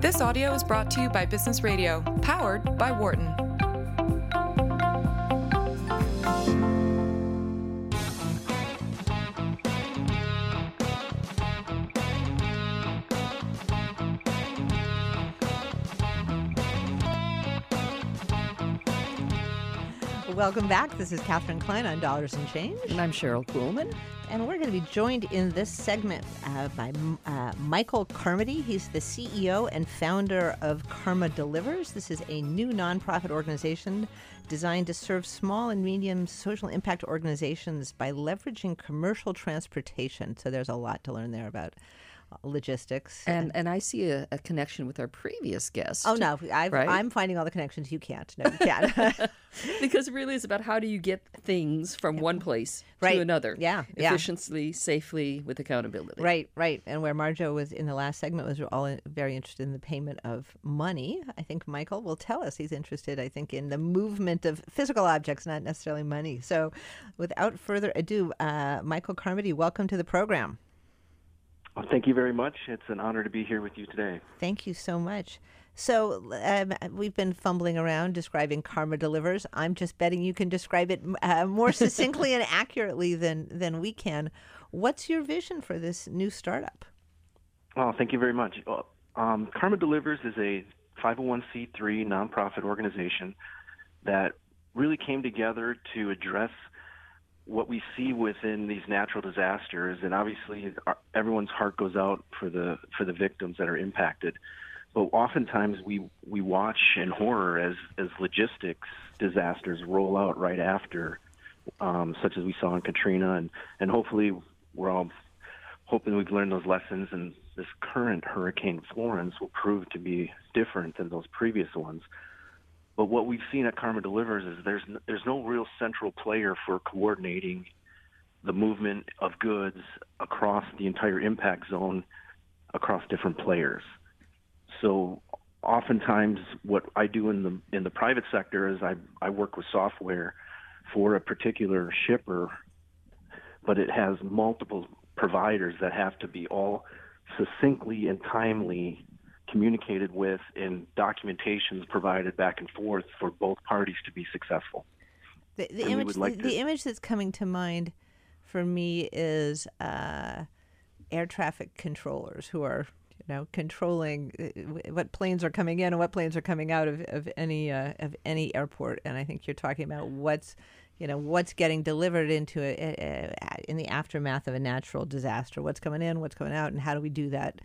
This audio is brought to you by Business Radio, powered by Wharton. Welcome back. This is Katherine Klein on Dollars and Change. And I'm Sherryl Kuhlman. And we're going to be joined in this segment uh, by uh, Michael Carmody. He's the CEO and founder of Karma Delivers. This is a new nonprofit organization designed to serve small and medium social impact organizations by leveraging commercial transportation. So there's a lot to learn there about logistics. And and I see a, a connection with our previous guest. Oh no, i am right? finding all the connections. You can't. No, you can't. because it really is about how do you get things from one place Right. to another. Yeah, yeah. Efficiently, safely, with accountability. Right, right. And where Marjo was in the last segment was all very interested in the payment of money. I think Michael will tell us he's interested, I think, in the movement of physical objects, not necessarily money. So without further ado, uh, Michael Carmody, welcome to the program. Well, thank you very much. It's an honor to be here with you today. Thank you so much. So um, we've been fumbling around describing Karma Delivers. I'm just betting you can describe it uh, more succinctly and accurately than than we can. What's your vision for this new startup? Oh, thank you very much. Um, Karma Delivers is a 501c3 nonprofit organization that really came together to address what we see within these natural disasters, and obviously everyone's heart goes out for the for the victims that are impacted. But oftentimes we we watch in horror as as logistics disasters roll out right after, um, such as we saw in Katrina, and and hopefully we're all hoping we've learned those lessons, and this current Hurricane Florence will prove to be different than those previous ones. But what we've seen at Karma Delivers is there's n- there's no real central player for coordinating the movement of goods across the entire impact zone across different players. So oftentimes what I do in the in the private sector is I I work with software for a particular shipper but it has multiple providers that have to be all succinctly and timely communicated with and documentations provided back and forth for both parties to be successful. The, the image, like the, to- the image that's coming to mind for me is uh, air traffic controllers who are, you know, controlling uh, what planes are coming in and what planes are coming out of, of any uh, of any airport. And I think you're talking about what's, you know, what's getting delivered into a, a, a, in the aftermath of a natural disaster. What's coming in, what's coming out, and how do we do that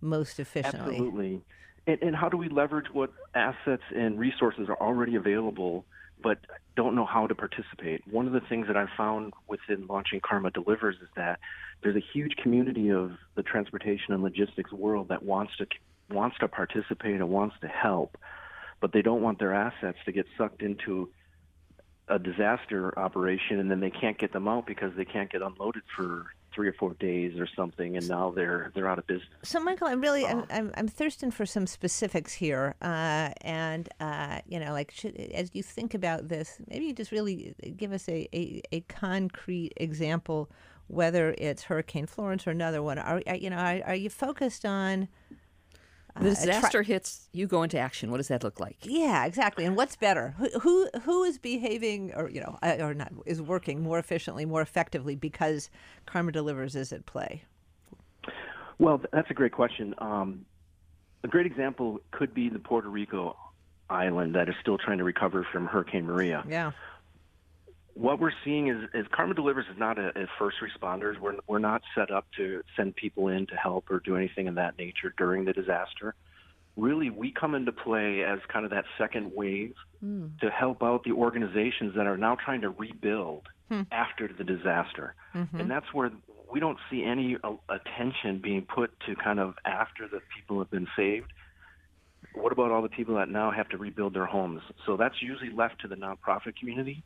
most efficiently? Absolutely. And, and how do we leverage what assets and resources are already available, but don't know how to participate? One of the things that I've found within launching Karma Delivers is that there's a huge community of the transportation and logistics world that wants to wants to participate and wants to help, but they don't want their assets to get sucked into a disaster operation and then they can't get them out because they can't get unloaded for three or four days or something and now they're they're out of business. So, Michael, I'm really I'm, I'm, I'm thirsting for some specifics here, uh, and uh, you know, like should, as you think about this, maybe you just really give us a, a, a concrete example, whether it's Hurricane Florence or another one. Are you know are, are you focused on? The uh, a tri- disaster hits, you go into action. What does that look like? yeah, exactly. And what's better? Who, who who is behaving or you know uh, or not is working more efficiently, more effectively because Karma Delivers is at play? Well, that's a great question. Um, a great example could be the Puerto Rico island that is still trying to recover from Hurricane Maria. Yeah. What we're seeing is, is Karma Delivers is not a, a first responders. We're, we're not set up to send people in to help or do anything of that nature during the disaster. Really, we come into play as kind of that second wave hmm. to help out the organizations that are now trying to rebuild hmm. after the disaster. Mm-hmm. And that's where we don't see any uh, attention being put to kind of after the people have been saved. What about all the people that now have to rebuild their homes? So that's usually left to the nonprofit community,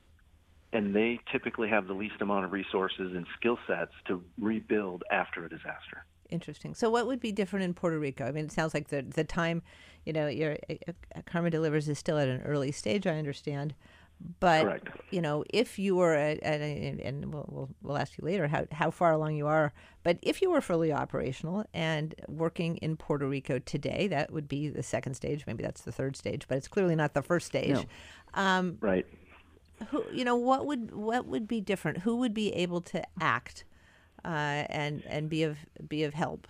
and they typically have the least amount of resources and skill sets to rebuild after a disaster. Interesting. So, what would be different in Puerto Rico? I mean, it sounds like the the time, you know, your uh, uh, Karma Delivers is still at an early stage. I understand. But Correct. you know, if you were, at, at, and and we'll, we'll we'll ask you later how how far along you are. But if you were fully operational and working in Puerto Rico today, that would be the second stage. Maybe that's the third stage, but it's clearly not the first stage. No. Um, Right. Who you know what would what would be different? Who would be able to act uh, and and be of be of help?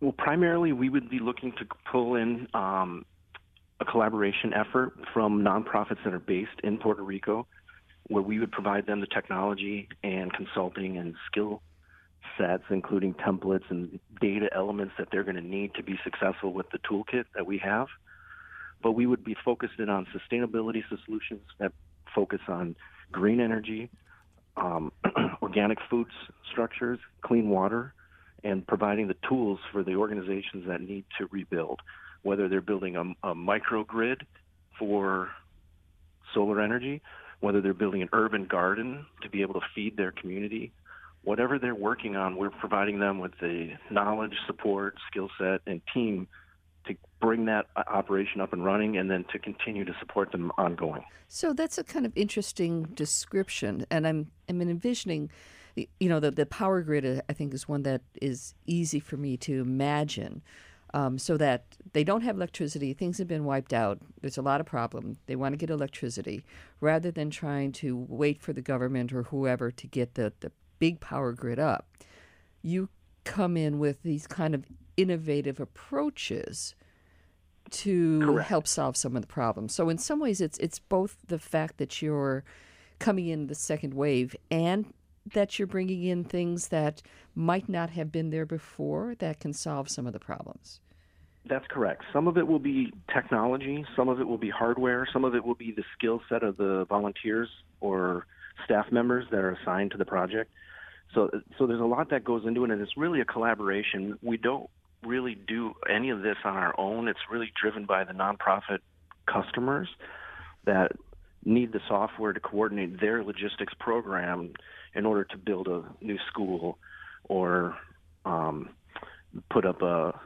Well, primarily, we would be looking to pull in um, a collaboration effort from nonprofits that are based in Puerto Rico, where we would provide them the technology and consulting and skill sets, including templates and data elements that they're going to need to be successful with the toolkit that we have. But we would be focused in on sustainability solutions that focus on green energy, um, organic food structures, clean water, and providing the tools for the organizations that need to rebuild, whether they're building a, a microgrid for solar energy, whether they're building an urban garden to be able to feed their community. Whatever they're working on, we're providing them with the knowledge, support, skill set, and team bring that operation up and running and then to continue to support them ongoing. So that's a kind of interesting description, and I'm I'm envisioning, you know, the the power grid. uh, I think is one that is easy for me to imagine, um, so that they don't have electricity. Things have been wiped out. There's a lot of problem. They want to get electricity, rather than trying to wait for the government or whoever to get the the big power grid up. You come in with these kind of innovative approaches to Correct. help solve some of the problems. So in some ways, it's it's both the fact that you're coming in the second wave and that you're bringing in things that might not have been there before that can solve some of the problems. That's correct. Some of it will be technology, some of it will be hardware, some of it will be the skill set of the volunteers or staff members that are assigned to the project. So, so there's a lot that goes into it, and it's really a collaboration. We don't really do any of this on our own. It's really driven by the nonprofit customers that need the software to coordinate their logistics program in order to build a new school or um, put up a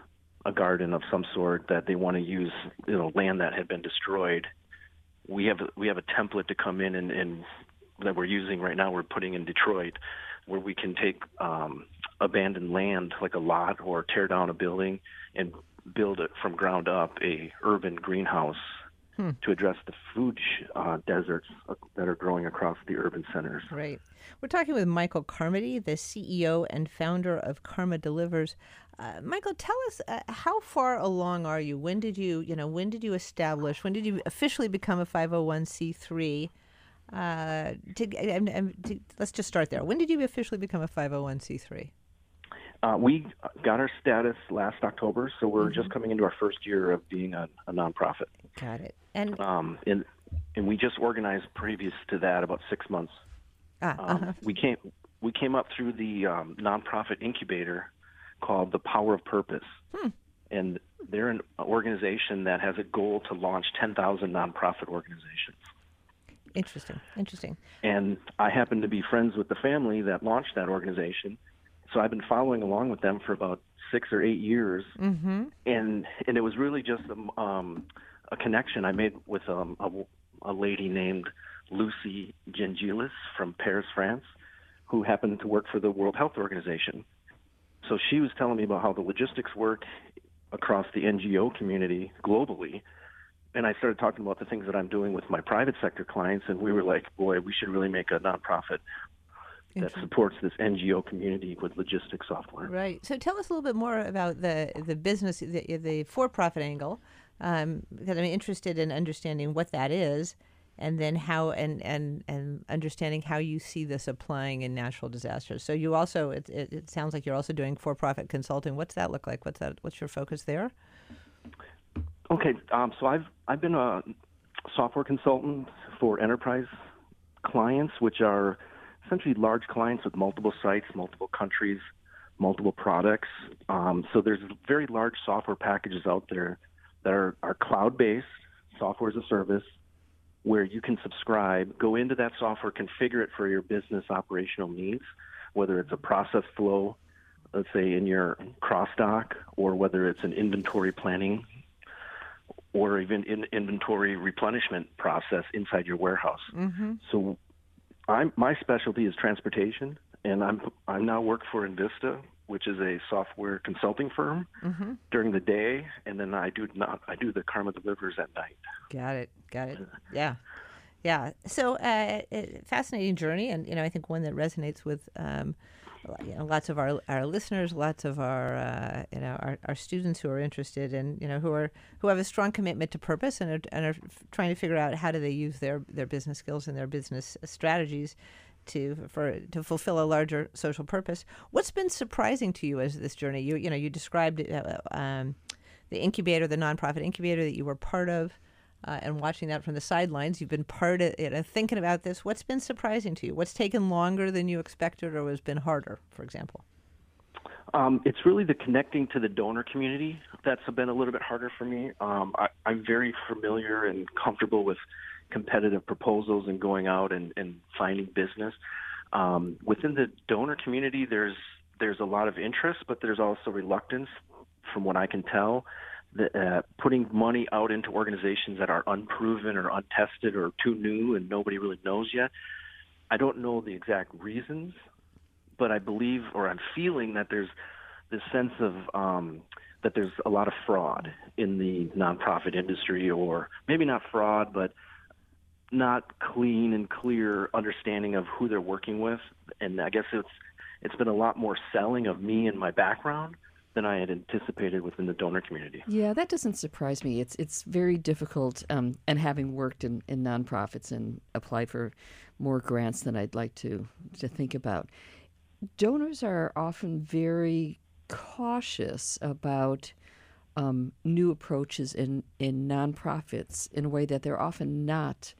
a garden of some sort that they want to use, you know, land that had been destroyed. We have we have a template to come in and, and that we're using right now. We're putting in Detroit, where we can take um, abandoned land like a lot or tear down a building and build it from ground up a urban greenhouse to address the food sh- uh, deserts uh, that are growing across the urban centers. Right. We're talking with Michael Carmody, the CEO and founder of Karma Delivers. Uh, Michael, tell us uh, how far along are you? When did you, you know, when did you establish? When did you officially become a 501c3? Uh, to, and, and to, let's just start there. When did you officially become a 501c3? Uh, we got our status last October, so we're just coming into our first year of being a, a nonprofit. Got it. And um, and and we just organized previous to that about six months. ah, Um, uh-huh. We came we came up through the um, nonprofit incubator called the Power of Purpose, and they're an organization that has a goal to launch 10,000 nonprofit organizations. interesting. Interesting. And I happen to be friends with the family that launched that organization, so I've been following along with them for about six or eight years. Mm-hmm. and and it was really just a, um, a connection I made with um, a, a lady named Lucy Gengilis from Paris, France, who happened to work for the World Health Organization. So she was telling me about how the logistics work across the NGO community globally. And I started talking about the things that I'm doing with my private sector clients, and we were like, boy, we should really make a nonprofit that supports this NGO community with logistics software. Right. So tell us a little bit more about the the business, the, the for-profit angle, um, because I'm interested in understanding what that is, and then how and and and understanding how you see this applying in natural disasters. So you also, it, it, it sounds like you're also doing for-profit consulting. What's that look like? What's that? What's your focus there? Okay, um, so I've I've been a software consultant for enterprise clients, which are essentially large clients with multiple sites, multiple countries, multiple products. Um, so there's very large software packages out there that are, are cloud-based, software as a service, where you can subscribe, go into that software, configure it for your business operational needs, whether it's a process flow, let's say in your cross dock, or whether it's an inventory planning or even in inventory replenishment process inside your warehouse. Mm-hmm. So, I'm my specialty is transportation, and I'm I'm now work for Invista, which is a software consulting firm Mm-hmm. during the day, and then I do not I do the Karma delivers at night. Got it. Got it. Yeah. Yeah. So, uh, fascinating journey, and you know, I think one that resonates with um, you know, lots of our our listeners, lots of our uh, you know our, our students who are interested and you know who are who have a strong commitment to purpose and are, and are trying to figure out how do they use their their business skills and their business strategies to for to fulfill a larger social purpose. What's been surprising to you as this journey? You you know you described uh, um, the incubator, the nonprofit incubator that you were part of, uh, and watching that from the sidelines. You've been part of it, and thinking about this. What's been surprising to you? What's taken longer than you expected, or has been harder, for example? Um, it's really the connecting to the donor community that's been a little bit harder for me. Um, I, I'm very familiar and comfortable with competitive proposals and going out and, and finding business. Um, within the donor community, there's there's a lot of interest, but there's also reluctance, from what I can tell, that uh, putting money out into organizations that are unproven or untested or too new and nobody really knows yet. I don't know the exact reasons, but I believe or I'm feeling that there's this sense of um, that there's a lot of fraud in the nonprofit industry, or maybe not fraud, but not clean and clear understanding of who they're working with. And I guess it's it's been a lot more selling of me and my background than I had anticipated within the donor community. Yeah, that doesn't surprise me. It's it's very difficult, um, and having worked in, in nonprofits and applied for more grants than I'd like to to think about, donors are often very cautious about um, new approaches in in nonprofits in a way that they're often not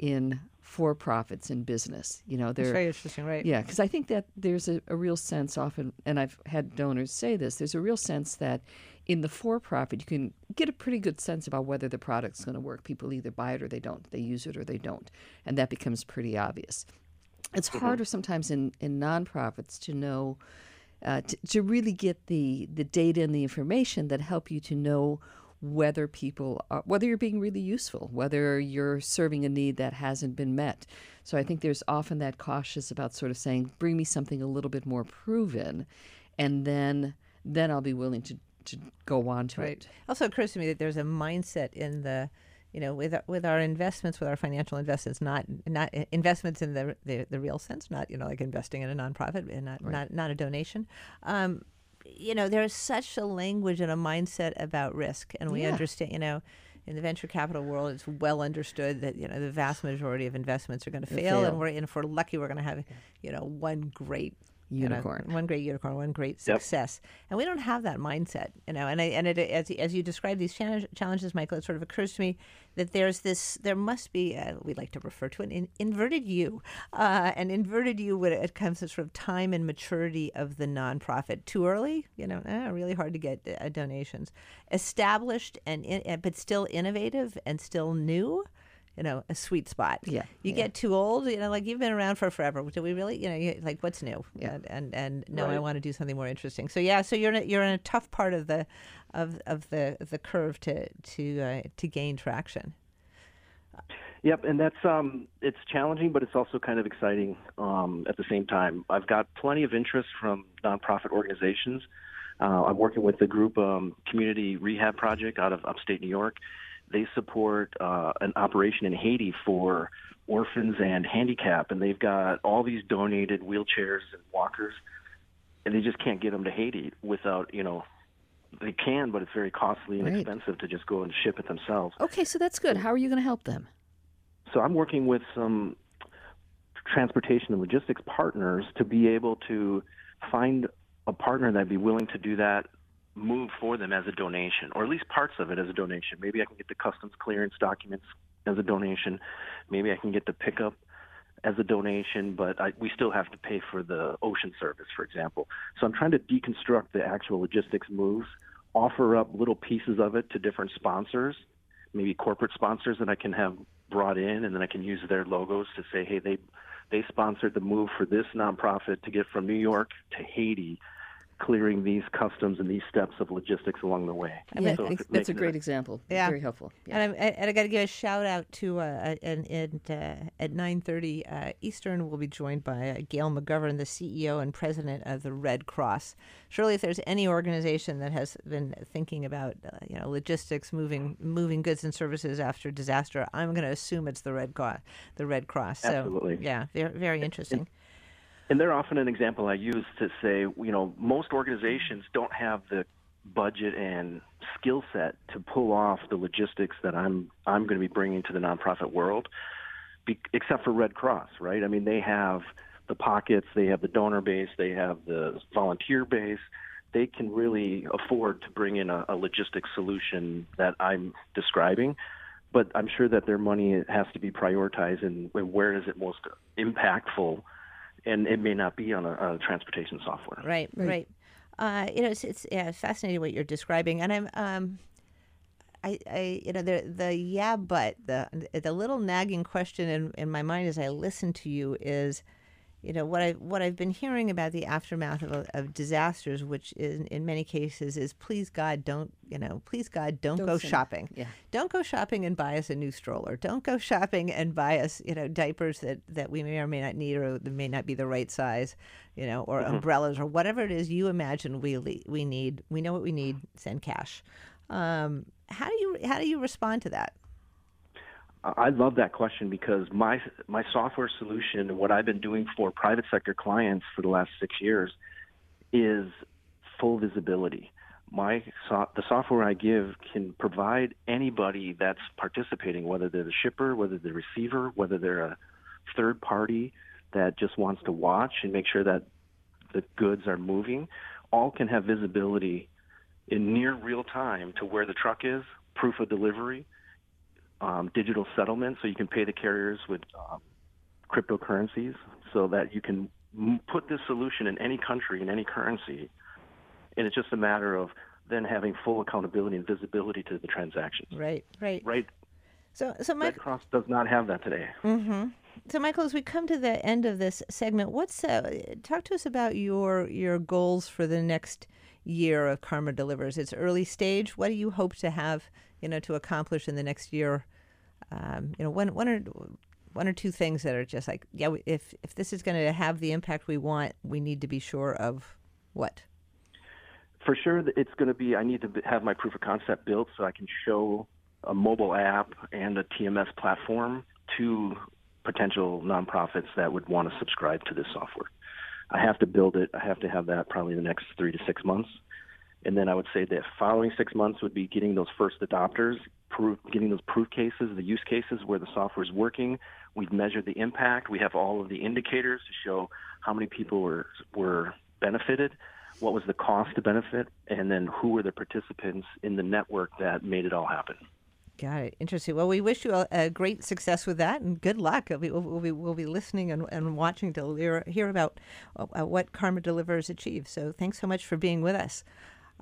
in for profits in business. You know, they're very interesting, right? yeah, because I think that there's a, a real sense often, and I've had donors say this, there's a real sense that in the for profit, you can get a pretty good sense about whether the product's going to work. People either buy it or they don't, they use it or they don't. And that becomes pretty obvious. It's harder sometimes in, in nonprofits to know, uh, to, to really get the, the data and the information that help you to know whether people are, whether you're being really useful, whether you're serving a need that hasn't been met. So I think there's often that cautious about sort of saying, bring me something a little bit more proven, and then then I'll be willing to to go on to Right. it. Also occurs to me that there's a mindset in the, you know, with with our investments, with our financial investments, not not investments in the the, the real sense, not you know like investing in a nonprofit and not not not a donation. Um, you know, there's such a language and a mindset about risk, and we Yeah. understand. You know. In the venture capital world, it's well understood that you know the vast majority of investments are going to fail, fail. and we're and if we're lucky, we're going to have you know one great you know, Unicorn. one great unicorn, one great Yep. success, and we don't have that mindset, you know. And I, and it, as as you describe these challenges, Michael, it sort of occurs to me that there's this, there must be, uh, we like to refer to it an in, inverted U, uh, an inverted U when it comes to sort of time and maturity of the nonprofit. Too early, you know, eh, really hard to get uh, donations. Established and in, uh, but still innovative and still new. You know, a sweet spot. Yeah, You yeah. get too old, you know, like you've been around for forever. Do we really, you know, you, like what's new? Yeah. And and, and no, I want to do something more interesting. So yeah, so you're in a, you're in a tough part of the of of the the curve to to uh, to gain traction. Yep, and that's um, it's challenging, but it's also kind of exciting um, at the same time. I've got plenty of interest from nonprofit organizations. Uh, I'm working with the group um, Community Rehab Project out of upstate New York. They support uh, an operation in Haiti for orphans and handicap, and they've got all these donated wheelchairs and walkers, and they just can't get them to Haiti without you know. They can, but it's very costly and Right. expensive to just go and ship it themselves. Okay, so that's good. How are you going to help them? So I'm working with some transportation and logistics partners to be able to find a partner that'd be willing to do that move for them as a donation, or at least parts of it as a donation. Maybe I can get the customs clearance documents as a donation. Maybe I can get the pickup as a donation, but I, we still have to pay for the ocean service, for example. So I'm trying to deconstruct the actual logistics moves, offer up little pieces of it to different sponsors, maybe corporate sponsors that I can have brought in, and then I can use their logos to say, hey, they they sponsored the move for this nonprofit to get from New York to Haiti clearing these customs and these steps of logistics along the way. yeah, So I think it that's a makes it great example. Yeah. Very helpful. Yeah. And, I'm, and I got to give a shout out to uh, and, and uh, at 9:30 uh, Eastern, we'll be joined by uh, Gail McGovern, the CEO and president of the Red Cross. Surely, if there's any organization that has been thinking about uh, you know logistics, moving moving goods and services after disaster, I'm going to assume it's the Red Cross. The Red Cross. So, Absolutely. Yeah, very very interesting. And they're often an example I use to say, you know, most organizations don't have the budget and skill set to pull off the logistics that I'm I'm going to be bringing to the nonprofit world, be, except for Red Cross, right? I mean, they have the pockets, they have the donor base, they have the volunteer base. They can really afford to bring in a, a logistics solution that I'm describing, but I'm sure that their money has to be prioritized and where is it most impactful and it may not be on a, a transportation software. Right, Right. right. Uh, you know, it's, it's yeah, it's fascinating what you're describing, and I'm um, I, I you know the the yeah, but the the little nagging question in, in my mind as I listen to you is, you know, what I what I've been hearing about the aftermath of, of disasters, which is in many cases is please God don't you know please God don't, Don't go send- shopping, yeah. don't go shopping and buy us a new stroller. Don't go shopping and buy us, you know, diapers that, that we may or may not need or that may not be the right size, you know, or umbrellas or whatever it is you imagine we le- we need. We know what we need. Send cash. Um, how do you how do you respond to that? I love that question because my my software solution and what I've been doing for private sector clients for the last six years is full visibility. My so, the software I give can provide anybody that's participating, whether they're the shipper, whether they're the receiver, whether they're a third party that just wants to watch and make sure that the goods are moving, all can have visibility in near real time to where the truck is, proof of delivery, um, digital settlement, so you can pay the carriers with um, cryptocurrencies, so that you can m- put this solution in any country in any currency, and it's just a matter of then having full accountability and visibility to the transactions. Right, right. Right? So so Red Cross does not have that today. so Michael, as we come to the end of this segment, what's uh, talk to us about your your goals for the next year of Karma Delivers. It's early stage. What do you hope to have you know to accomplish in the next year? Um, you know, one one or one or two things that are just like, yeah, if if this is going to have the impact we want, we need to be sure of what. for sure it's going to be i need to have my proof of concept built so i can show a mobile app and a tms platform to potential nonprofits that would want to subscribe to this software. I have to build it. I have to have that probably the next three to six months and then i would say the following six months would be getting those first adopters proof, getting those proof cases the use cases where the software is working we've measured the impact we have all of the indicators to show how many people were were benefited what was the cost to benefit, and then who were the participants in the network that made it all happen. Got it. Interesting. Well, we wish you a, a great success with that and good luck. We'll be, we'll be, we'll be listening and, and watching to hear, hear about uh, what Karma Delivers achieves. So thanks so much for being with us.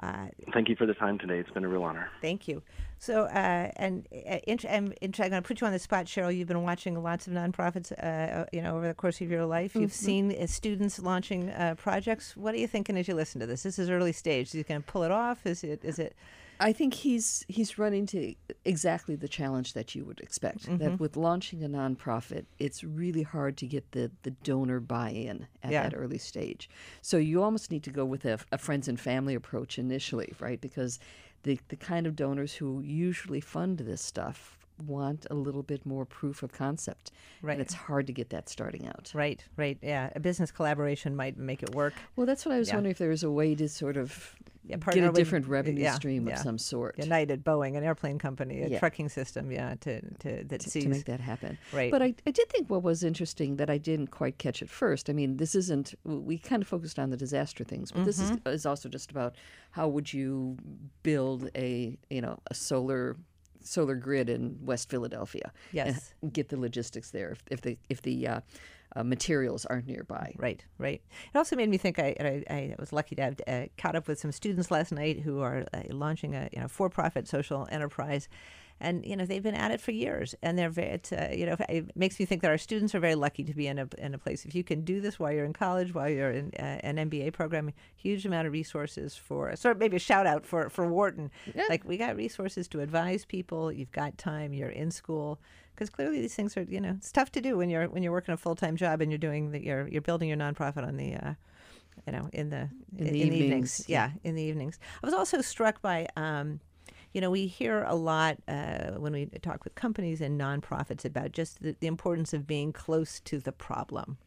Uh, Thank you for the time today. It's been a real honor. Thank you. So, uh, and uh, int- I'm, int- I'm going to put you on the spot, Sherryl. You've been watching lots of nonprofits, uh, you know, over the course of your life. You've seen uh, students launching uh, projects. What are you thinking as you listen to this? This is early stage. Is he going to pull it off? Is it? Is it? I think he's he's running to exactly the challenge that you would expect. That mm-hmm. with launching a nonprofit, it's really hard to get the, the donor buy-in at Yeah. that early stage. So you almost need to go with a, a friends and family approach initially, right? Because the the kind of donors who usually fund this stuff want a little bit more proof of concept, Right. and it's hard to get that starting out. Right, right. Yeah, a business collaboration might make it work. Well, that's what I was Yeah. wondering if there was a way to sort of get a with- different revenue yeah, stream yeah. of some sort. United, Boeing, an airplane company, a Yeah. trucking system, yeah, to, to that to, to make that happen. Right. But I, I did think what was interesting that I didn't quite catch at first. I mean, this isn't, we kind of focused on the disaster things, but this is, Mm-hmm. is also just about how would you build a, you know, a solar solar grid in West Philadelphia. Yes. Get the logistics there if, if the, if the uh, uh, materials aren't nearby. Right, right. It also made me think. I I, I was lucky to have uh, caught up with some students last night who are uh, launching a you know for-profit social enterprise, and you know they've been at it for years, and they're very. It's, uh, you know, it makes me think that our students are very lucky to be in a in a place. If you can do this while you're in college, while you're in uh, an MBA program, huge amount of resources for. Sort of maybe a shout out for for Wharton. Yeah. Like we got resources to advise people. You've got time. You're in school because clearly these things are you know it's tough to do when you're when you're working a full time job and you're doing the, you're you're building your nonprofit on the. Uh, you know, in the In the evenings, evenings, yeah, in the evenings. I was also struck by, um, you know, we hear a lot uh, when we talk with companies and nonprofits about just the, the importance of being close to the problem,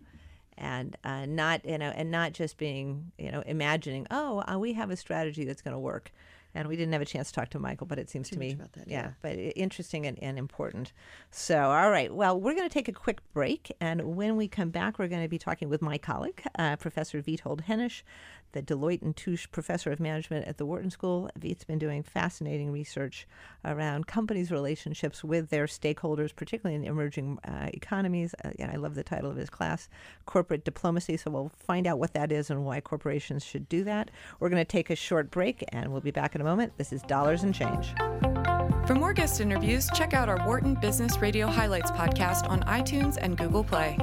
and uh, not you know, and not just being you know, imagining, oh, uh, we have a strategy that's going to work. And we didn't have a chance to talk to Michael, but it seems Too to me, that, yeah, yeah. but interesting and, and important. So, all right. Well, we're going to take a quick break. And when we come back, we're going to be talking with my colleague, uh, Professor Witold Henisz, the Deloitte and Touche Professor of Management at the Wharton School. Vito's been doing fascinating research around companies' relationships with their stakeholders, particularly in emerging uh, economies. Uh, and I love the title of his class, Corporate Diplomacy. So we'll find out what that is and why corporations should do that. We're going to take a short break, and we'll be back in a moment. This is Dollars and Change. For more guest interviews, check out our Wharton Business Radio Highlights podcast on iTunes and Google Play.